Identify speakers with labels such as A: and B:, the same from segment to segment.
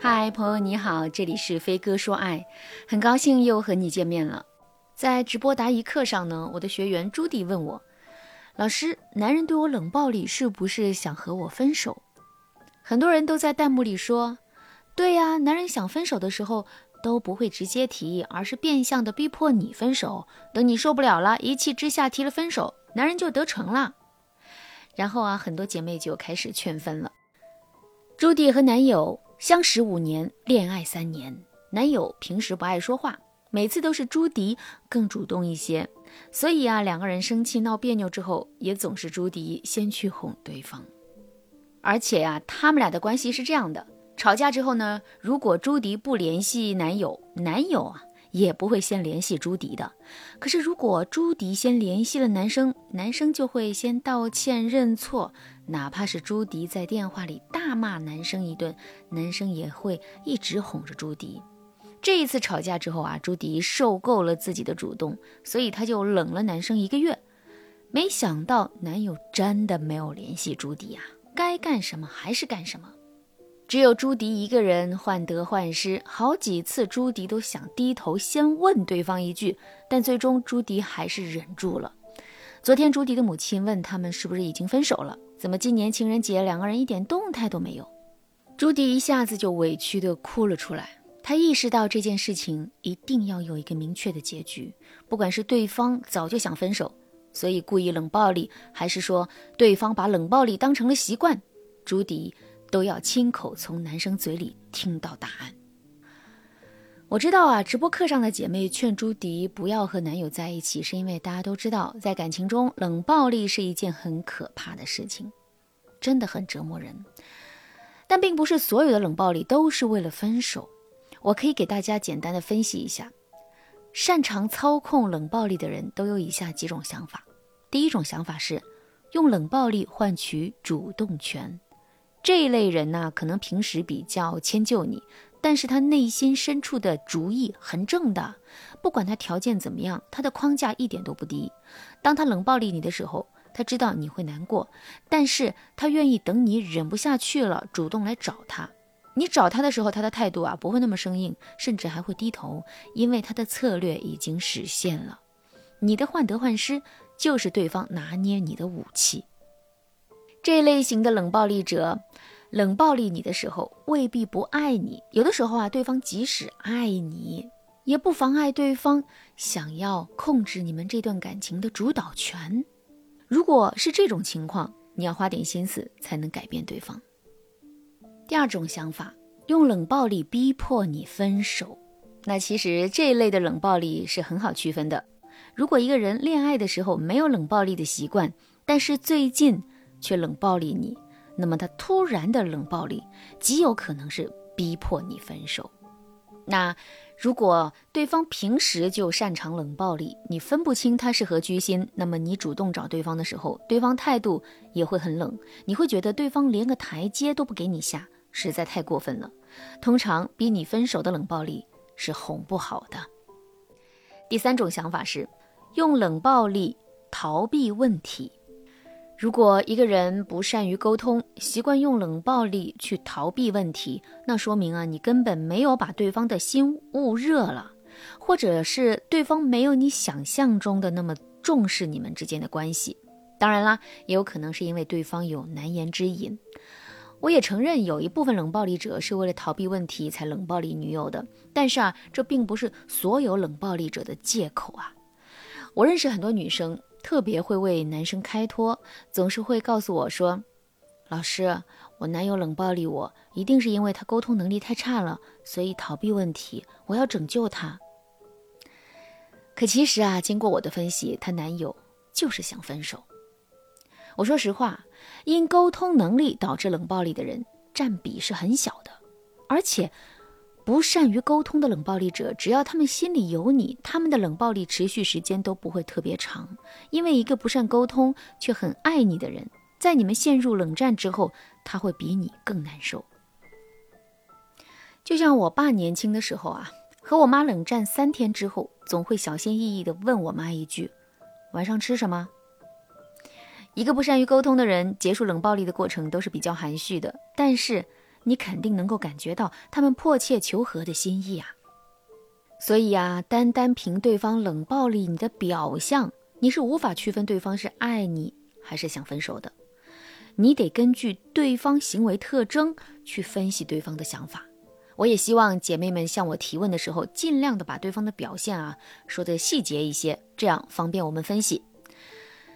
A: 嗨，朋友你好，这里是飞哥说爱，很高兴又和你见面了。在直播答疑课上呢，我的学员朱迪问我，老师，男人对我冷暴力是不是想和我分手？很多人都在弹幕里说，对呀，男人想分手的时候都不会直接提，而是变相的逼迫你分手，等你受不了了，一气之下提了分手，男人就得逞了。然后啊，很多姐妹就开始劝分了。朱迪和男友相识五年，恋爱三年，男友平时不爱说话。每次都是朱迪更主动一些，所以啊，两个人生气闹别扭之后，也总是朱迪先去哄对方。而且呀，他们俩的关系是这样的：吵架之后呢，如果朱迪不联系男友，男友啊也不会先联系朱迪的。可是如果朱迪先联系了男生，男生就会先道歉认错，哪怕是朱迪在电话里大骂男生一顿，男生也会一直哄着朱迪。这一次吵架之后啊，朱迪受够了自己的主动，所以他就冷了男生一个月。没想到男友真的没有联系朱迪啊，该干什么还是干什么。只有朱迪一个人患得患失，好几次朱迪都想低头先问对方一句，但最终朱迪还是忍住了。昨天朱迪的母亲问他们是不是已经分手了，怎么今年情人节两个人一点动态都没有？朱迪一下子就委屈的哭了出来。他意识到这件事情一定要有一个明确的结局，不管是对方早就想分手，所以故意冷暴力，还是说对方把冷暴力当成了习惯，朱迪都要亲口从男生嘴里听到答案。我知道啊，直播课上的姐妹劝朱迪不要和男友在一起，是因为大家都知道，在感情中冷暴力是一件很可怕的事情，真的很折磨人。但并不是所有的冷暴力都是为了分手。我可以给大家简单的分析一下，擅长操控冷暴力的人都有以下几种想法。第一种想法是用冷暴力换取主动权，这一类人呢，可能平时比较迁就你，但是他内心深处的主意很正的，不管他条件怎么样，他的框架一点都不低。当他冷暴力你的时候，他知道你会难过，但是他愿意等你忍不下去了，主动来找他。你找他的时候，他的态度啊不会那么生硬，甚至还会低头，因为他的策略已经实现了。你的患得患失就是对方拿捏你的武器。这类型的冷暴力者，冷暴力你的时候未必不爱你，有的时候啊，对方即使爱你，也不妨碍对方想要控制你们这段感情的主导权。如果是这种情况，你要花点心思才能改变对方。第二种想法，用冷暴力逼迫你分手，那其实这一类的冷暴力是很好区分的。如果一个人恋爱的时候没有冷暴力的习惯，但是最近却冷暴力你，那么他突然的冷暴力极有可能是逼迫你分手。那如果对方平时就擅长冷暴力，你分不清他是何居心，那么你主动找对方的时候，对方态度也会很冷，你会觉得对方连个台阶都不给你下。实在太过分了，通常逼你分手的冷暴力是哄不好的。第三种想法是用冷暴力逃避问题。如果一个人不善于沟通，习惯用冷暴力去逃避问题，那说明啊，你根本没有把对方的心捂热了，或者是对方没有你想象中的那么重视你们之间的关系。当然啦，也有可能是因为对方有难言之隐。我也承认，有一部分冷暴力者是为了逃避问题才冷暴力女友的，但是啊，这并不是所有冷暴力者的借口啊。我认识很多女生，特别会为男生开脱，总是会告诉我说：“老师，我男友冷暴力我，一定是因为他沟通能力太差了，所以逃避问题，我要拯救他。”可其实啊，经过我的分析，她男友就是想分手。我说实话。因沟通能力导致冷暴力的人占比是很小的，而且不善于沟通的冷暴力者，只要他们心里有你，他们的冷暴力持续时间都不会特别长。因为一个不善沟通却很爱你的人，在你们陷入冷战之后，他会比你更难受。就像我爸年轻的时候啊，和我妈冷战三天之后，总会小心翼翼地问我妈一句：“晚上吃什么？”一个不善于沟通的人，结束冷暴力的过程都是比较含蓄的。但是，你肯定能够感觉到他们迫切求和的心意啊。所以呀，单单凭对方冷暴力你的表象，你是无法区分对方是爱你还是想分手的。你得根据对方行为特征去分析对方的想法。我也希望姐妹们向我提问的时候，尽量的把对方的表现啊说的细节一些，这样方便我们分析。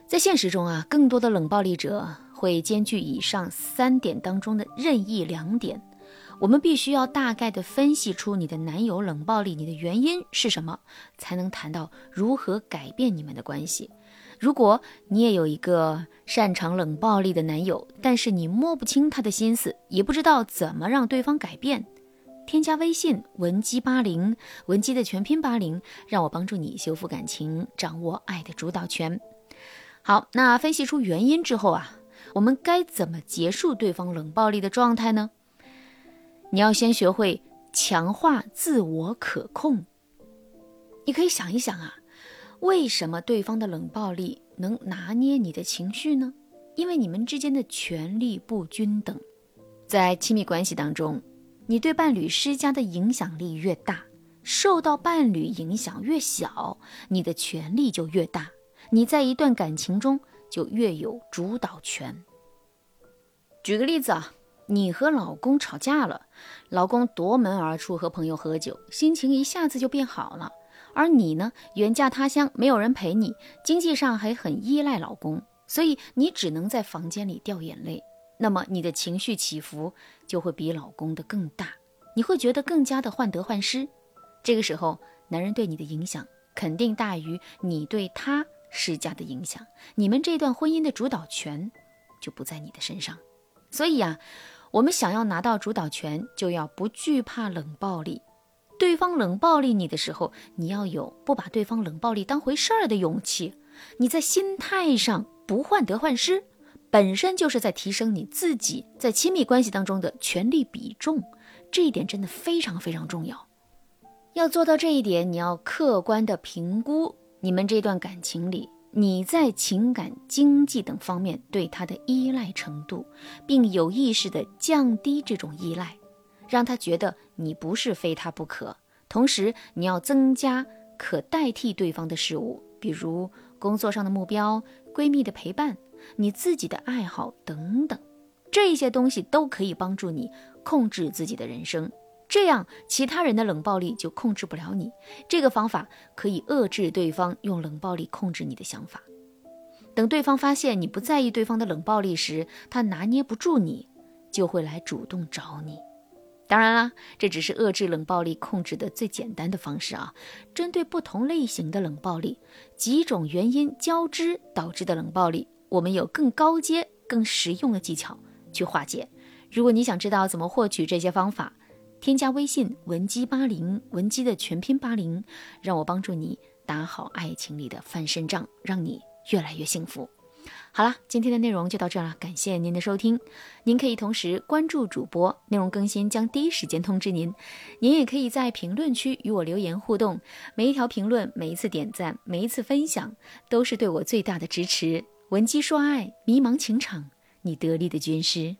A: 在现实中啊，更多的冷暴力者会兼具以上三点当中的任意两点。我们必须要大概的分析出你的男友冷暴力，你的原因是什么，才能谈到如何改变你们的关系。如果你也有一个擅长冷暴力的男友，但是你摸不清他的心思，也不知道怎么让对方改变，添加微信文姬八零，文姬的全拼八零，让我帮助你修复感情，掌握爱的主导权。好，那分析出原因之后啊，我们该怎么结束对方冷暴力的状态呢？你要先学会强化自我可控。你可以想一想啊，为什么对方的冷暴力能拿捏你的情绪呢？因为你们之间的权力不均等。在亲密关系当中，你对伴侣施加的影响力越大，受到伴侣影响越小，你的权力就越大。你在一段感情中就越有主导权。举个例子啊。你和老公吵架了，老公夺门而出和朋友喝酒，心情一下子就变好了。而你呢，远嫁他乡，没有人陪你，经济上还很依赖老公，所以你只能在房间里掉眼泪。那么你的情绪起伏就会比老公的更大，你会觉得更加的患得患失。这个时候，男人对你的影响肯定大于你对他施加的影响，你们这段婚姻的主导权就不在你的身上。所以呀，我们想要拿到主导权，就要不惧怕冷暴力。对方冷暴力你的时候，你要有不把对方冷暴力当回事儿的勇气。你在心态上不患得患失，本身就是在提升你自己在亲密关系当中的权力比重。这一点真的非常非常重要。要做到这一点，你要客观的评估你们这段感情里。你在情感、经济等方面对他的依赖程度，并有意识地降低这种依赖，让他觉得你不是非他不可。同时，你要增加可代替对方的事物，比如工作上的目标、闺蜜的陪伴、你自己的爱好等等，这些东西都可以帮助你控制自己的人生。这样，其他人的冷暴力就控制不了你。这个方法可以遏制对方用冷暴力控制你的想法。等对方发现你不在意对方的冷暴力时，他拿捏不住你，就会来主动找你。当然啦，这只是遏制冷暴力控制的最简单的方式啊。针对不同类型的冷暴力，几种原因交织导致的冷暴力，我们有更高阶、更实用的技巧去化解。如果你想知道怎么获取这些方法，添加微信文姬八零，文姬的全拼八零，让我帮助你打好爱情里的翻身仗，让你越来越幸福。好了，今天的内容就到这了，感谢您的收听。您可以同时关注主播，内容更新将第一时间通知您。您也可以在评论区与我留言互动，每一条评论、每一次点赞、每一次分享，都是对我最大的支持。文姬说爱，迷茫情场，你得力的军师。